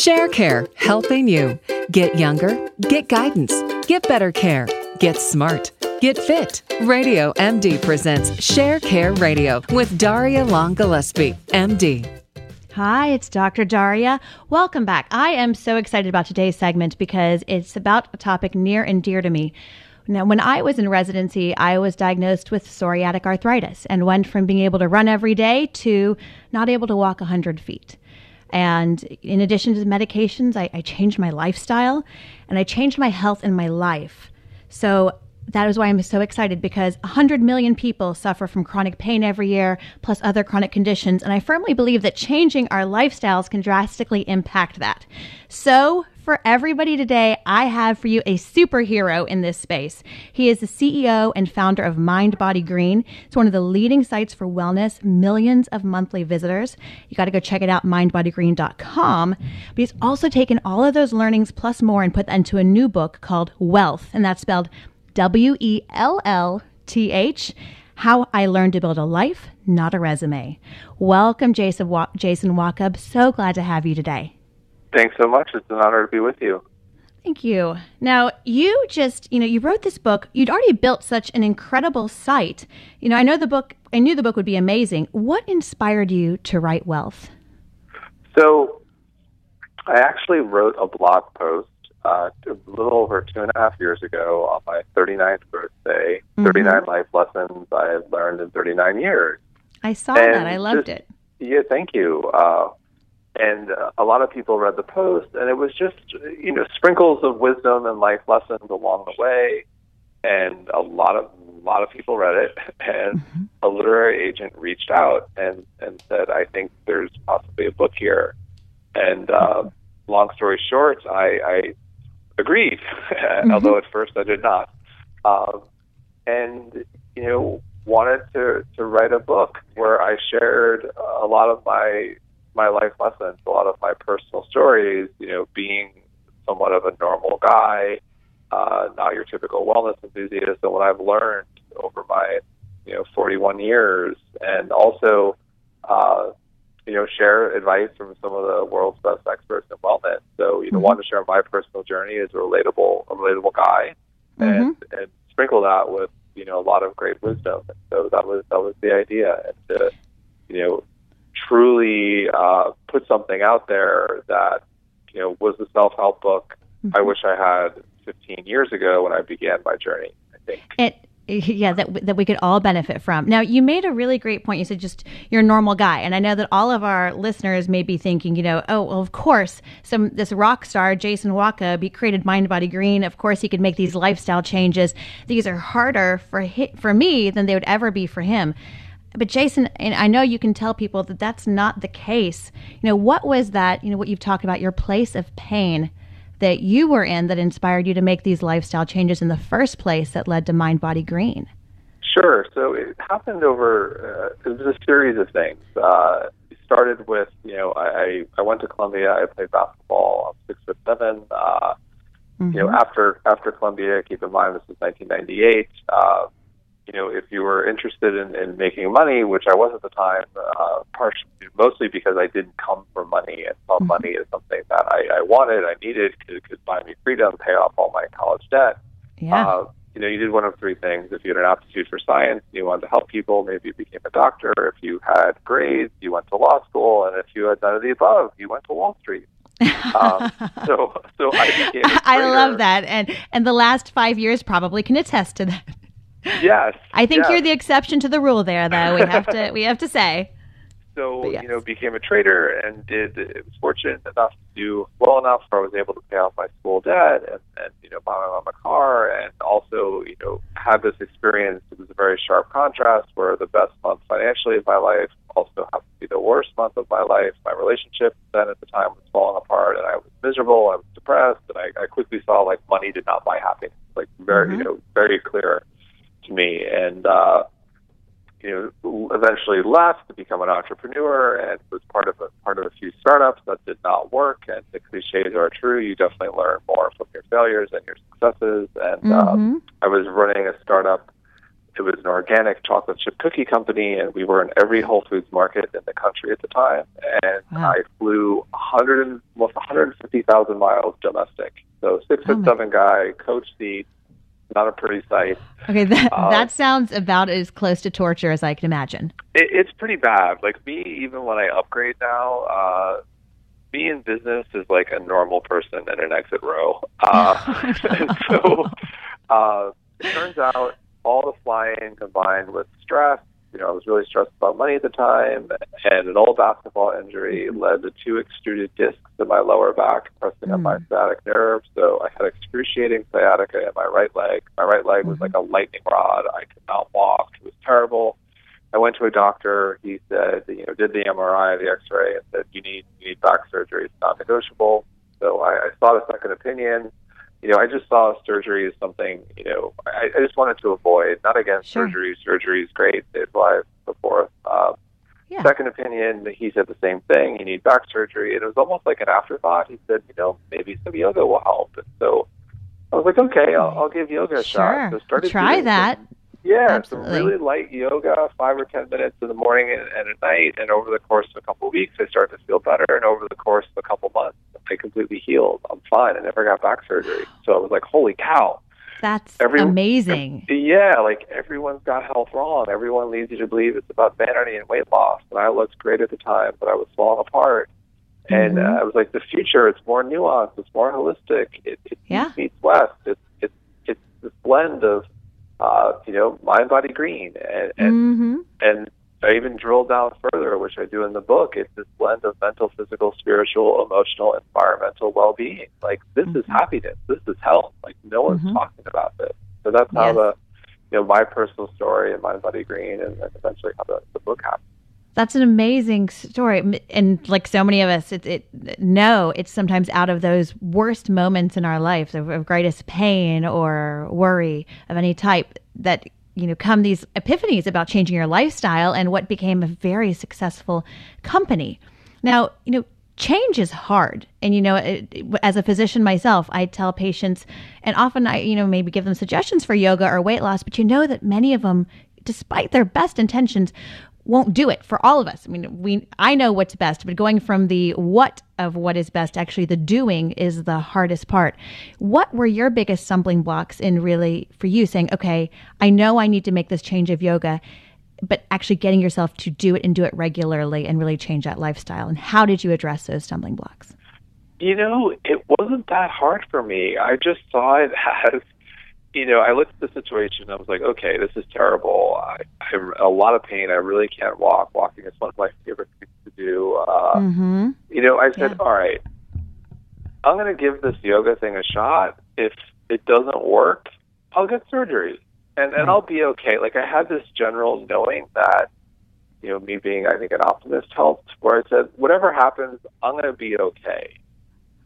ShareCare, helping you. Get younger, get guidance, get better care, get smart, get fit. Radio MD presents ShareCare Radio with Daria Long Gillespie, MD. Hi, it's Dr. Daria. Welcome back. I am so excited about today's segment because it's about a topic near and dear to me. Now, when I was in residency, I was diagnosed with psoriatic arthritis and went from being able to run every day to not able to walk 100 feet. And in addition to the medications, I, I changed my lifestyle and I changed my health and my life. So that is why I'm so excited because 100 million people suffer from chronic pain every year, plus other chronic conditions. And I firmly believe that changing our lifestyles can drastically impact that. So, for everybody today, I have for you a superhero in this space. He is the CEO and founder of Mind Body Green. It's one of the leading sites for wellness, millions of monthly visitors. You got to go check it out, mindbodygreen.com. But he's also taken all of those learnings plus more and put that into a new book called WellTH, and that's spelled W E L L T H. How I Learned to Build a Life, Not a Resume. Welcome, Jason, Wa- Jason Wachob. So glad to have you today. Thanks so much. It's an honor to be with you. Thank you. Now, you just, you know, you wrote this book. You'd already built such an incredible site. You know, I know the book, I knew the book would be amazing. What inspired you to write WellTH? So, I actually wrote a blog post uh, a little over two and a half years ago on my 39th birthday, mm-hmm. 39 life lessons I have learned in 39 years. I saw and that. I loved just, it. Yeah, thank you. Uh, and uh, a lot of people read the post, and it was just you know sprinkles of wisdom and life lessons along the way, and a lot of a lot of people read it, and mm-hmm. a literary agent reached out and and said, I think there's possibly a book here, and uh, long story short, I, I agreed, mm-hmm. although at first I did not, um, and you know wanted to to write a book where I shared a lot of my my life lessons, a lot of my personal stories, you know, being somewhat of a normal guy, uh, not your typical wellness enthusiast, and what I've learned over my, you know, 41 years, and also, uh, you know, share advice from some of the world's best experts in wellness. So, you know, mm-hmm. want to share my personal journey as a relatable, a relatable guy, mm-hmm. and and sprinkle that with you know a lot of great wisdom. And so that was that was the idea, and to you know truly uh, put something out there that you know was a self help book mm-hmm. I wish I had 15 years ago when I began my journey. I think. It, yeah, that that we could all benefit from. Now, you made a really great point. You said just you're a normal guy, and I know that all of our listeners may be thinking, you know, oh, well, of course, some this rock star Jason Wachob he created Mind Body Green. Of course, he could make these lifestyle changes. These are harder for for me than they would ever be for him. But Jason, and I know you can tell people that that's not the case. You know, what was that, you know, what you've talked about, your place of pain that you were in that inspired you to make these lifestyle changes in the first place that led to Mind Body Green? Sure. So it happened over, uh, it was a series of things. Uh, it started with, you know, I, I went to Columbia, I played basketball, I'm six foot seven. Uh, mm-hmm. You know, after after Columbia, keep in mind this was 1998. Uh, you know, if you were interested in, in making money, which I was at the time, uh, partially, mostly because I didn't come for money and saw mm-hmm. money as something that I, I wanted, I needed, could, could buy me freedom, pay off all my college debt. Yeah. Uh, you know, you did one of three things. If you had an aptitude for science, you wanted to help people, maybe you became a doctor. If you had grades, you went to law school. And if you had none of the above, you went to Wall Street. um, so, so I became. I love that, and and the last five years probably can attest to that. Yes. I think yes. you're the exception to the rule there, though. We have to we have to say. So yes. you know, became a trader and did it was fortunate enough to do well enough where I was able to pay off my school debt and, and you know buy my mom a car and also you know had this experience. It was a very sharp contrast where the best month financially of my life also happened to be the worst month of my life. My relationship then at the time was falling apart and I was miserable. I was depressed and I, I quickly saw like money did not buy happiness. Like very mm-hmm. you know very clear to me, and uh, you know, eventually left to become an entrepreneur and was part of a part of a few startups that did not work. And the cliches are true. You definitely learn more from your failures and your successes. And um, mm-hmm. um, I was running a startup. It was an organic chocolate chip cookie company, and we were in every Whole Foods market in the country at the time. And wow. I flew 100 almost 150,000 miles domestic. So six foot Oh seven guy, coach seat, not a pretty sight. Okay, that, Uh, that sounds about as close to torture as I can imagine. It, it's pretty bad. Like me, even when I upgrade now, uh, me in business is like a normal person in an exit row. Uh, and so uh, it turns out all the flying combined with stress. You know, I was really stressed about money at the time, and an old basketball injury mm-hmm. led to two extruded discs in my lower back, pressing on my mm. sciatic nerve. So I had excruciating sciatica in my right leg. My right leg was like a mm-hmm. lightning rod. I could not walk. It was terrible. I went to a doctor. He said, you know, did the MRI, the X-ray, and said you need you need back surgery. It's not negotiable. So I, I sought a second opinion. You know, I just saw surgery as something. You know, I, I just wanted to avoid. Not against Sure. surgery. Surgery is great. Saves lives. So forth. Um, Yeah. Second opinion, he said the same thing. You need back surgery. And it was almost like an afterthought. He said, you know, maybe some yoga will help. And so I was like, okay, I'll, I'll give yoga a Sure. shot. So started Try that. some- yeah, Absolutely. some really light yoga, five or ten minutes in the morning and, and at night. And over the course of a couple of weeks, I started to feel better. And over the course of a couple months, I completely healed. I'm fine. I never got back surgery. So I was like, holy cow. That's Every- amazing. Yeah, like everyone's got health wrong. Everyone leads you to believe it's about vanity and weight loss. And I looked great at the time, but I was falling apart. And Mhm. uh, I was like, the future, it's more nuanced, it's more holistic. It, it Yeah. meets west. It's it's it's this blend of, uh, you know, mind, body, green, and and, hmm and I even drill down further, which I do in the book. It's this blend of mental, physical, spiritual, emotional, environmental well-being. Like this is Mhm. happiness. This is health. Like no one's Mhm. talking about this. So that's how Yes. the, you know, my personal story and Mind Body Green, and, and eventually how the, the book happened. That's an amazing story, and like so many of us, it, it no, it's sometimes out of those worst moments in our life, of, of greatest pain or worry of any type, that you know come these epiphanies about changing your lifestyle and what became a very successful company. Now, you know, change is hard, and you know, it, as a physician myself, I tell patients, and often I, you know, maybe give them suggestions for yoga or weight loss, but you know that many of them, despite their best intentions, won't do it for all of us. I mean, we I know what's best, but going from the what of what is best, actually the doing is the hardest part. What were your biggest stumbling blocks in really for you saying, okay, I know I need to make this change of yoga, but actually getting yourself to do it and do it regularly and really change that lifestyle? And how did you address those stumbling blocks? You know, it wasn't that hard for me. I just saw it as, you know, I looked at the situation and I was like, okay, this is terrible. I, I'm a lot of pain. I really can't walk. Walking is one of my favorite things to do. Uh, Mm-hmm. You know, I said, Yeah. all right, I'm going to give this yoga thing a shot. If it doesn't work, I'll get surgery and, and I'll be okay. Like, I had this general knowing that, you know, me being, I think, an optimist helped, where I said, whatever happens, I'm going to be okay.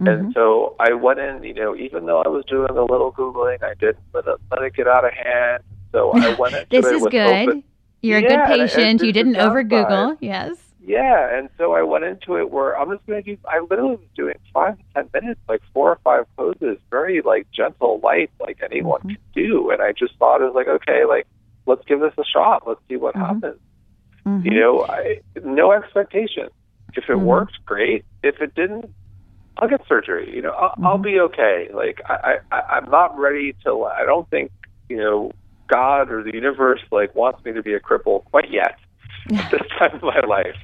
Mm-hmm. And so I went in, you know, even though I was doing a little Googling, I didn't let it, let it get out of hand. So I went into this is good. open, You're a good patient. you didn't over. Google. Yes. Yeah, and so I went into it where I'm just going to do. I literally was doing five to ten minutes, like four or five poses, very like gentle, light, like anyone Mhm. can do. And I just thought it was like, okay, like let's give this a shot. Let's see what Mhm. happens. Mhm. You know, I no expectation. If it Mhm. worked, great. If it didn't, I'll get surgery. You know, I'll, I'll Mhm. be okay. Like I, I, I'm not ready to. I don't think you know God or the universe like wants me to be a cripple quite yet at this time of my life.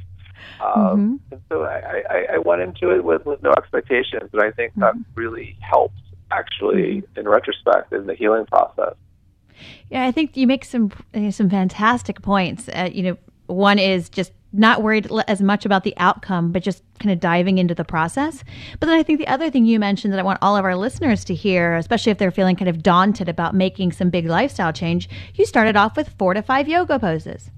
Um, Mhm. And so I, I, I went into it with, with no expectations, but I think that Mhm. really helped actually Mm-hmm. in retrospect in the healing process. Yeah, I think you make some uh, some fantastic points. Uh, you know, one is just not worried as much about the outcome, but just kind of diving into the process. But then I think the other thing you mentioned that I want all of our listeners to hear, especially if they're feeling kind of daunted about making some big lifestyle change, you started off with four to five yoga poses.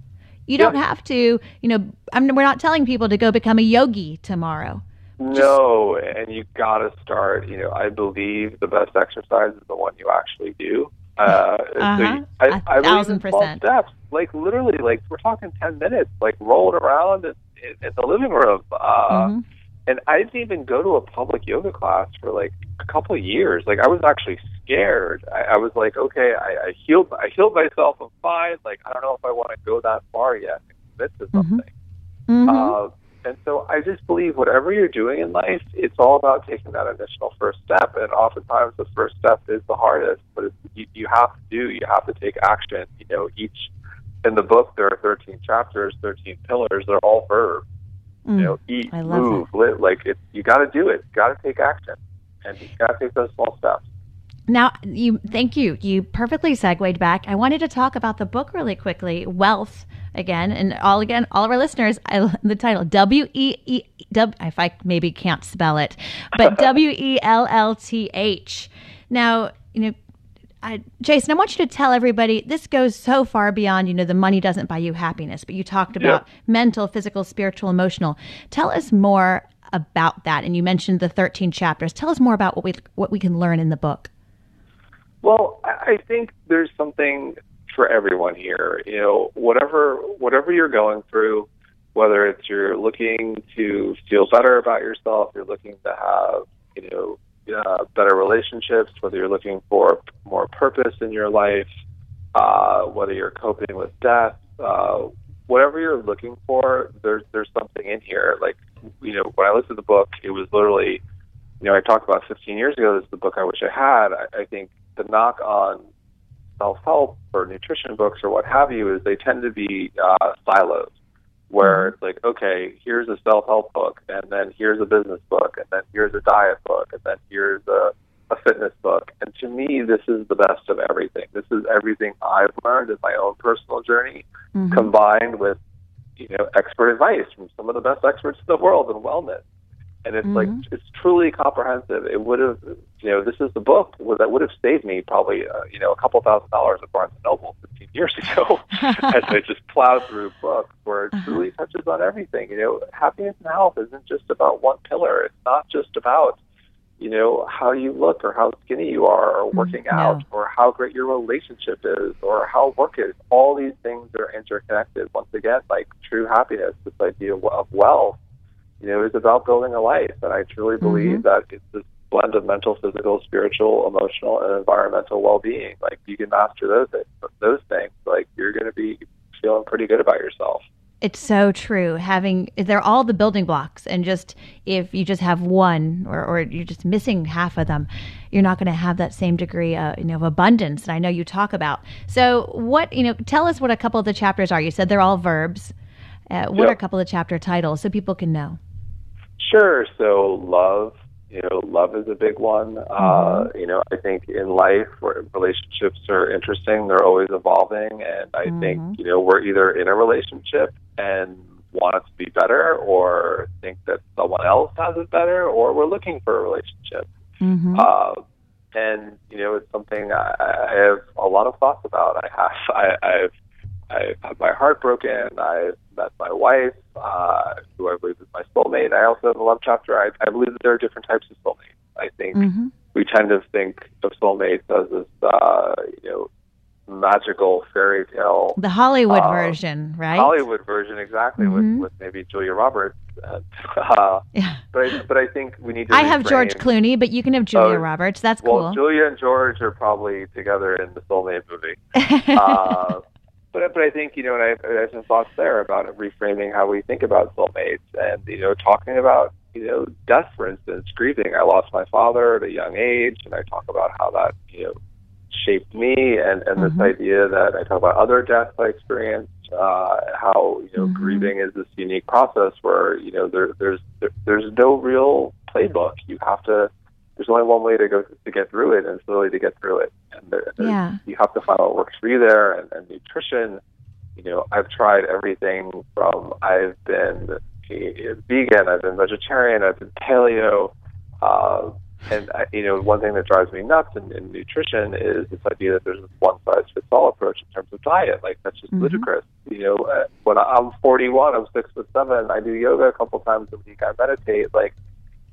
You don't have to, you know, I'm, we're not telling people to go become a yogi tomorrow. No, and you got to start. You know, I believe the best exercise is the one you actually do. Uh, so Uh-huh. you, I, A I thousand percent. steps. Like literally, like we're talking ten minutes. Like rolling around in, in, in the living room. Uh, Mhm. and I didn't even go to a public yoga class for like a couple of years. Like I was actually scared. I, I was like, okay, I, I healed, I healed myself. I'm fine. Like I don't know if I want to go that far yet and commit to Mhm. something. Mhm. Uh, And so I just believe whatever you're doing in life, it's all about taking that initial first step. And oftentimes the first step is the hardest, but it's, you, you have to do, you have to take action. You know, each, in the book, there are 13 chapters, 13 pillars. They're all verbs. Mm, you know, eat, I love move, live. Like, it, you got to do it. You got to take action. And you got to take those small steps. Now, you thank you. You perfectly segued back. I wanted to talk about the book really quickly, WellTH again, and all again, all of our listeners. I, the title W E E W. If I maybe can't spell it, but W E L L T H. Now, you know. I, Jason, I want you to tell everybody this goes so far beyond, you know, the money doesn't buy you happiness, but you talked about Yeah. mental, physical, spiritual, emotional. Tell us more about that. And you mentioned the 13 chapters. Tell us more about what we what we can learn in the book. Well, I I think there's something for everyone here. You know, whatever whatever you're going through, whether it's you're looking to feel better about yourself, you're looking to have you know uh, better relationships, whether you're looking for more purpose in your life, uh, whether you're coping with death, uh, whatever you're looking for, there's there's something in here. Like you know, when I looked at the book, it was literally you know, I talked about 15 years ago. This is the book I wish I had. I, I think the knock on self-help or nutrition books or what have you is they tend to be uh, silos, where it's like, okay, here's a self-help book, and then here's a business book, and then here's a diet book, and then here's a, a fitness book. And to me, this is the best of everything. This is everything I've learned in my own personal journey, combined with you know expert advice from some of the best experts in the world in wellness and it's like it's truly comprehensive. It would have, you know, this is the book that would have saved me probably, uh, you know, a couple thousand dollars at Barnes and Noble 15 years ago, as I just plowed through books where it uh-huh. truly touches on everything. You know, happiness and health isn't just about one pillar. It's not just about, you know, how you look or how skinny you are, or mm-hmm. working no. out, or how great your relationship is, or how work is. All these things are interconnected. Once again, like true happiness, this idea of wealth you know, is about building a life. And I truly believe mm-hmm. that it's this blend of mental, physical, spiritual, emotional, and environmental well-being. Like you can master those those things, like you're going to be feeling pretty good about yourself. It's so true. Having they're all the building blocks, and just if you just have one, or, or you're just missing half of them, you're not going to have that same degree, uh, you know, of abundance. And I know you talk about. So, what you know, tell us what a couple of the chapters are. You said they're all verbs. Uh, what Yep. are a couple of chapter titles so people can know? Sure. So love, you know, love is a big one. Uh, you know, I think in life relationships are interesting, they're always evolving, and I think you know we're either in a relationship and want it to be better, or think that someone else has it better, or we're looking for a relationship. Uh, and you know, it's something I, I have a lot of thoughts about. I have, I, I've, I've had my heart broken. I've met my wife, uh, who I believe is my soulmate. I also have a love chapter. I, I believe that there are different types of soulmates. I think we tend to think of soulmates as this, uh, you know, magical fairy tale The Hollywood Uh, version, right? Hollywood version, exactly, with, with maybe Julia Roberts. Uh, uh, Yeah. but I, but I think we need to. I have George Clooney, but you can have Julia Oh, Roberts. That's Well, cool. Julia and George are probably together in the Soulmate movie. but but I think you know, and I, I have some thoughts there about reframing how we think about soulmates, and you know, talking about you know death, for instance, grieving. I lost my father at a young age, and I talk about how that you know shaped me, and and this idea that I talk about other deaths I experienced, uh, how you know grieving is this unique process where you know there there's there, there's no real playbook. You have to there's only one way to go to get through it, and it's literally to get through it. And there, Yeah. you have to find what works for you there. And, and nutrition, you know, I've tried everything from I've been a vegan, I've been vegetarian, I've been paleo, uh, and I, you know, one thing that drives me nuts in, in nutrition is this idea that there's this one size fits all approach in terms of diet. Like that's just ludicrous. You know, uh, when I'm 41, I'm six foot seven, I do yoga a couple times a week, I meditate. Like,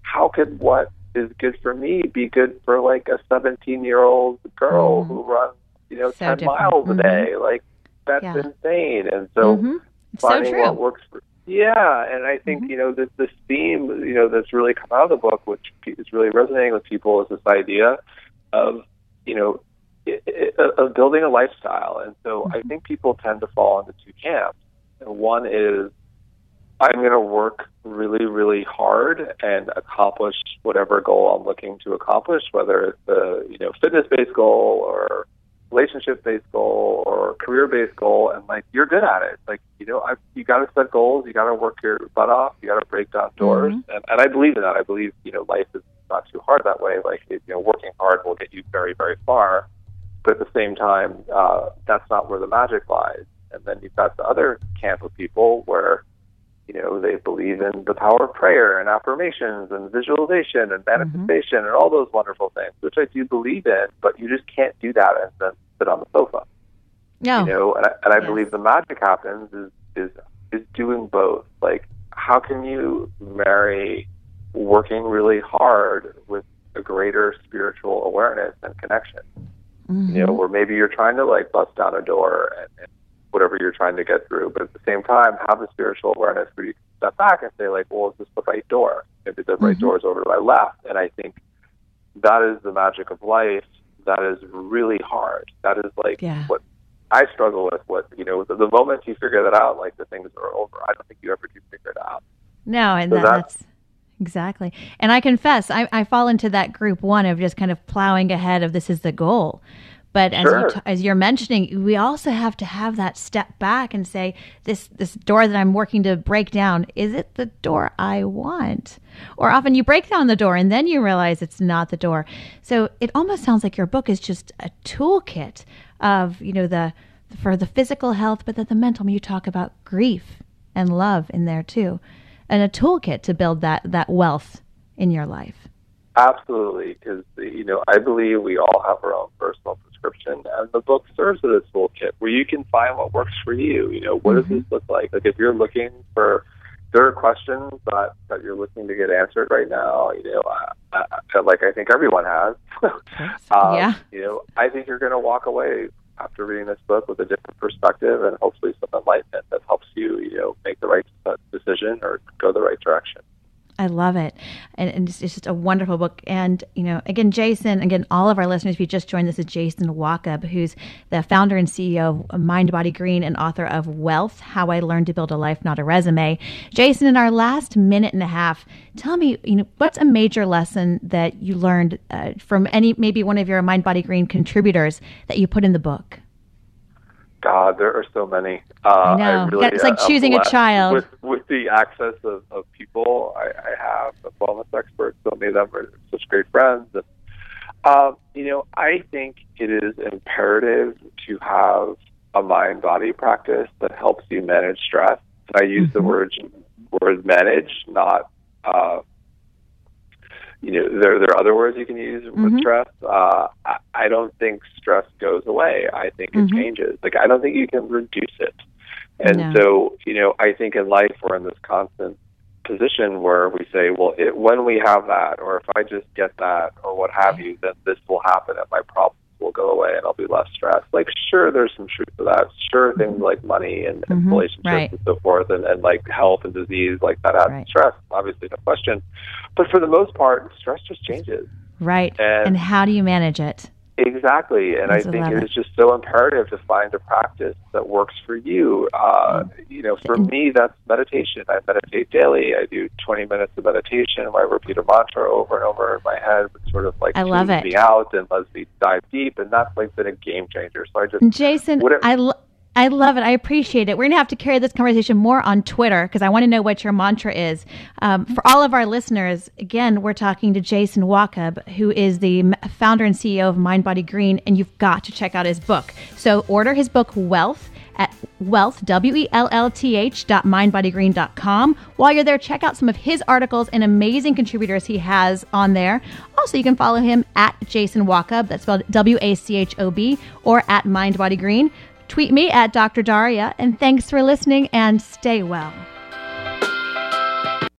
how could what is good for me be good for like a 17 year old girl who runs, you know, So 10 different. miles a Mhm. day? Like, that's Yeah. insane. And so, Mhm. So finding true. what works for yeah and i think you know this this theme you know that's really come out of the book which is really resonating with people is this idea of you know i- of building a lifestyle and so i think people tend to fall into two camps and one is I'm going to work really, really hard and accomplish whatever goal I'm looking to accomplish, whether it's a you know fitness based goal or relationship based goal or career based goal, and like you're good at it. Like you know, I've, you got to set goals, you got to work your butt off, you got to break down doors, mm-hmm. and, and I believe in that. I believe you know life is not too hard that way. Like you know, working hard will get you very, very far, but at the same time, uh, that's not where the magic lies. And then you've got the other camp of people where you know, they believe in the power of prayer and affirmations and visualization and mm-hmm. manifestation mm-hmm. and all those wonderful things, which I do believe in, but you just can't do that and then sit on the sofa. No. You know, and I, and I yes. believe the magic happens is, is, is doing both. Like, how can you marry working really hard with a greater spiritual awareness and connection? Mm-hmm. You know, where maybe you're trying to like bust down a door and, and whatever you're trying to get through. But at the same time, have the spiritual awareness where you can step back and say, like, well, is this the right door? Maybe the right mm-hmm. door is over to my left. And I think that is the magic of life. That is really hard. That is like yeah. what I struggle with. What you know, the, the moment you figure that out, like the things are over. I don't think you ever do figure it out. No, and so that's, that's exactly. And I confess, I, I fall into that group one of just kind of plowing ahead of this is the goal. But as sure. you t- as you're mentioning, we also have to have that step back and say this this door that I'm working to break down is it the door I want? Or often you break down the door and then you realize it's not the door. So it almost sounds like your book is just a toolkit of you know the for the physical health, but then the mental. You talk about grief and love in there too, and a toolkit to build that that wealth in your life. Absolutely, because you know I believe we all have our own personal and the book serves as a toolkit where you can find what works for you. You know, what mm-hmm. does this look like? Like if you're looking for, there are questions that that you're looking to get answered right now. You know, I, I, like I think everyone has. um, yeah. You know, I think you're going to walk away after reading this book with a different perspective and hopefully some enlightenment that helps you, you know, make the right decision or go the right direction. I love it. And, and it's, it's, just a wonderful book. And, you know, again, Jason, again, all of our listeners, if you just joined, this is Jason Wachob, who's the founder and CEO of Mind Body Green and author of WellTH How I Learned to Build a Life, Not a Resume. Jason, in our last minute and a half, tell me, you know, what's a major lesson that you learned uh, from any, maybe one of your Mind Body Green contributors that you put in the book? God, there are so many. Uh, I know. I really, it's like choosing a child. With, with the access of, of people I, I have, of wellness experts, so many of them are such great friends. And, uh, you know, I think it is imperative to have a mind body practice that helps you manage stress. And I use mm-hmm. the word word manage, not uh, you know, there there are other words you can use with mm-hmm. stress. Uh, I, I don't think stress goes away. I think it mm-hmm. changes. Like I don't think you can reduce it. And no. so, you know, I think in life we're in this constant position where we say, well, it, when we have that, or if I just get that, or what have you, then this will happen, and my problems will go away, and I'll be less stressed. Like, sure, there's some truth to that. Sure, things mm-hmm. like money and, and mm-hmm. relationships right. and so forth, and, and like health and disease, like that adds right. stress. Obviously, no question. But for the most part, stress just changes. Right. And, and how do you manage it? Exactly, and I, I think it is just so imperative to find a practice that works for you. Uh, you know, for me, that's meditation. I meditate daily. I do 20 minutes of meditation where I repeat a mantra over and over in my head, which sort of like I love it. me out and lets me dive deep, and that's like been a game changer. So I just Jason, I. Lo- I love it. I appreciate it. We're going to have to carry this conversation more on Twitter because I want to know what your mantra is. Um, for all of our listeners, again, we're talking to Jason Wachob, who is the founder and CEO of Mind Body Green, and you've got to check out his book. So order his book, WellTH at wealth, W-E-L-L-T-H dot mindbodygreen.com. While you're there, check out some of his articles and amazing contributors he has on there. Also, you can follow him at Jason Wachob, that's spelled W-A-C-H-O-B, or at Mind Body Green. Tweet me at Dr. Daria, and thanks for listening and stay well.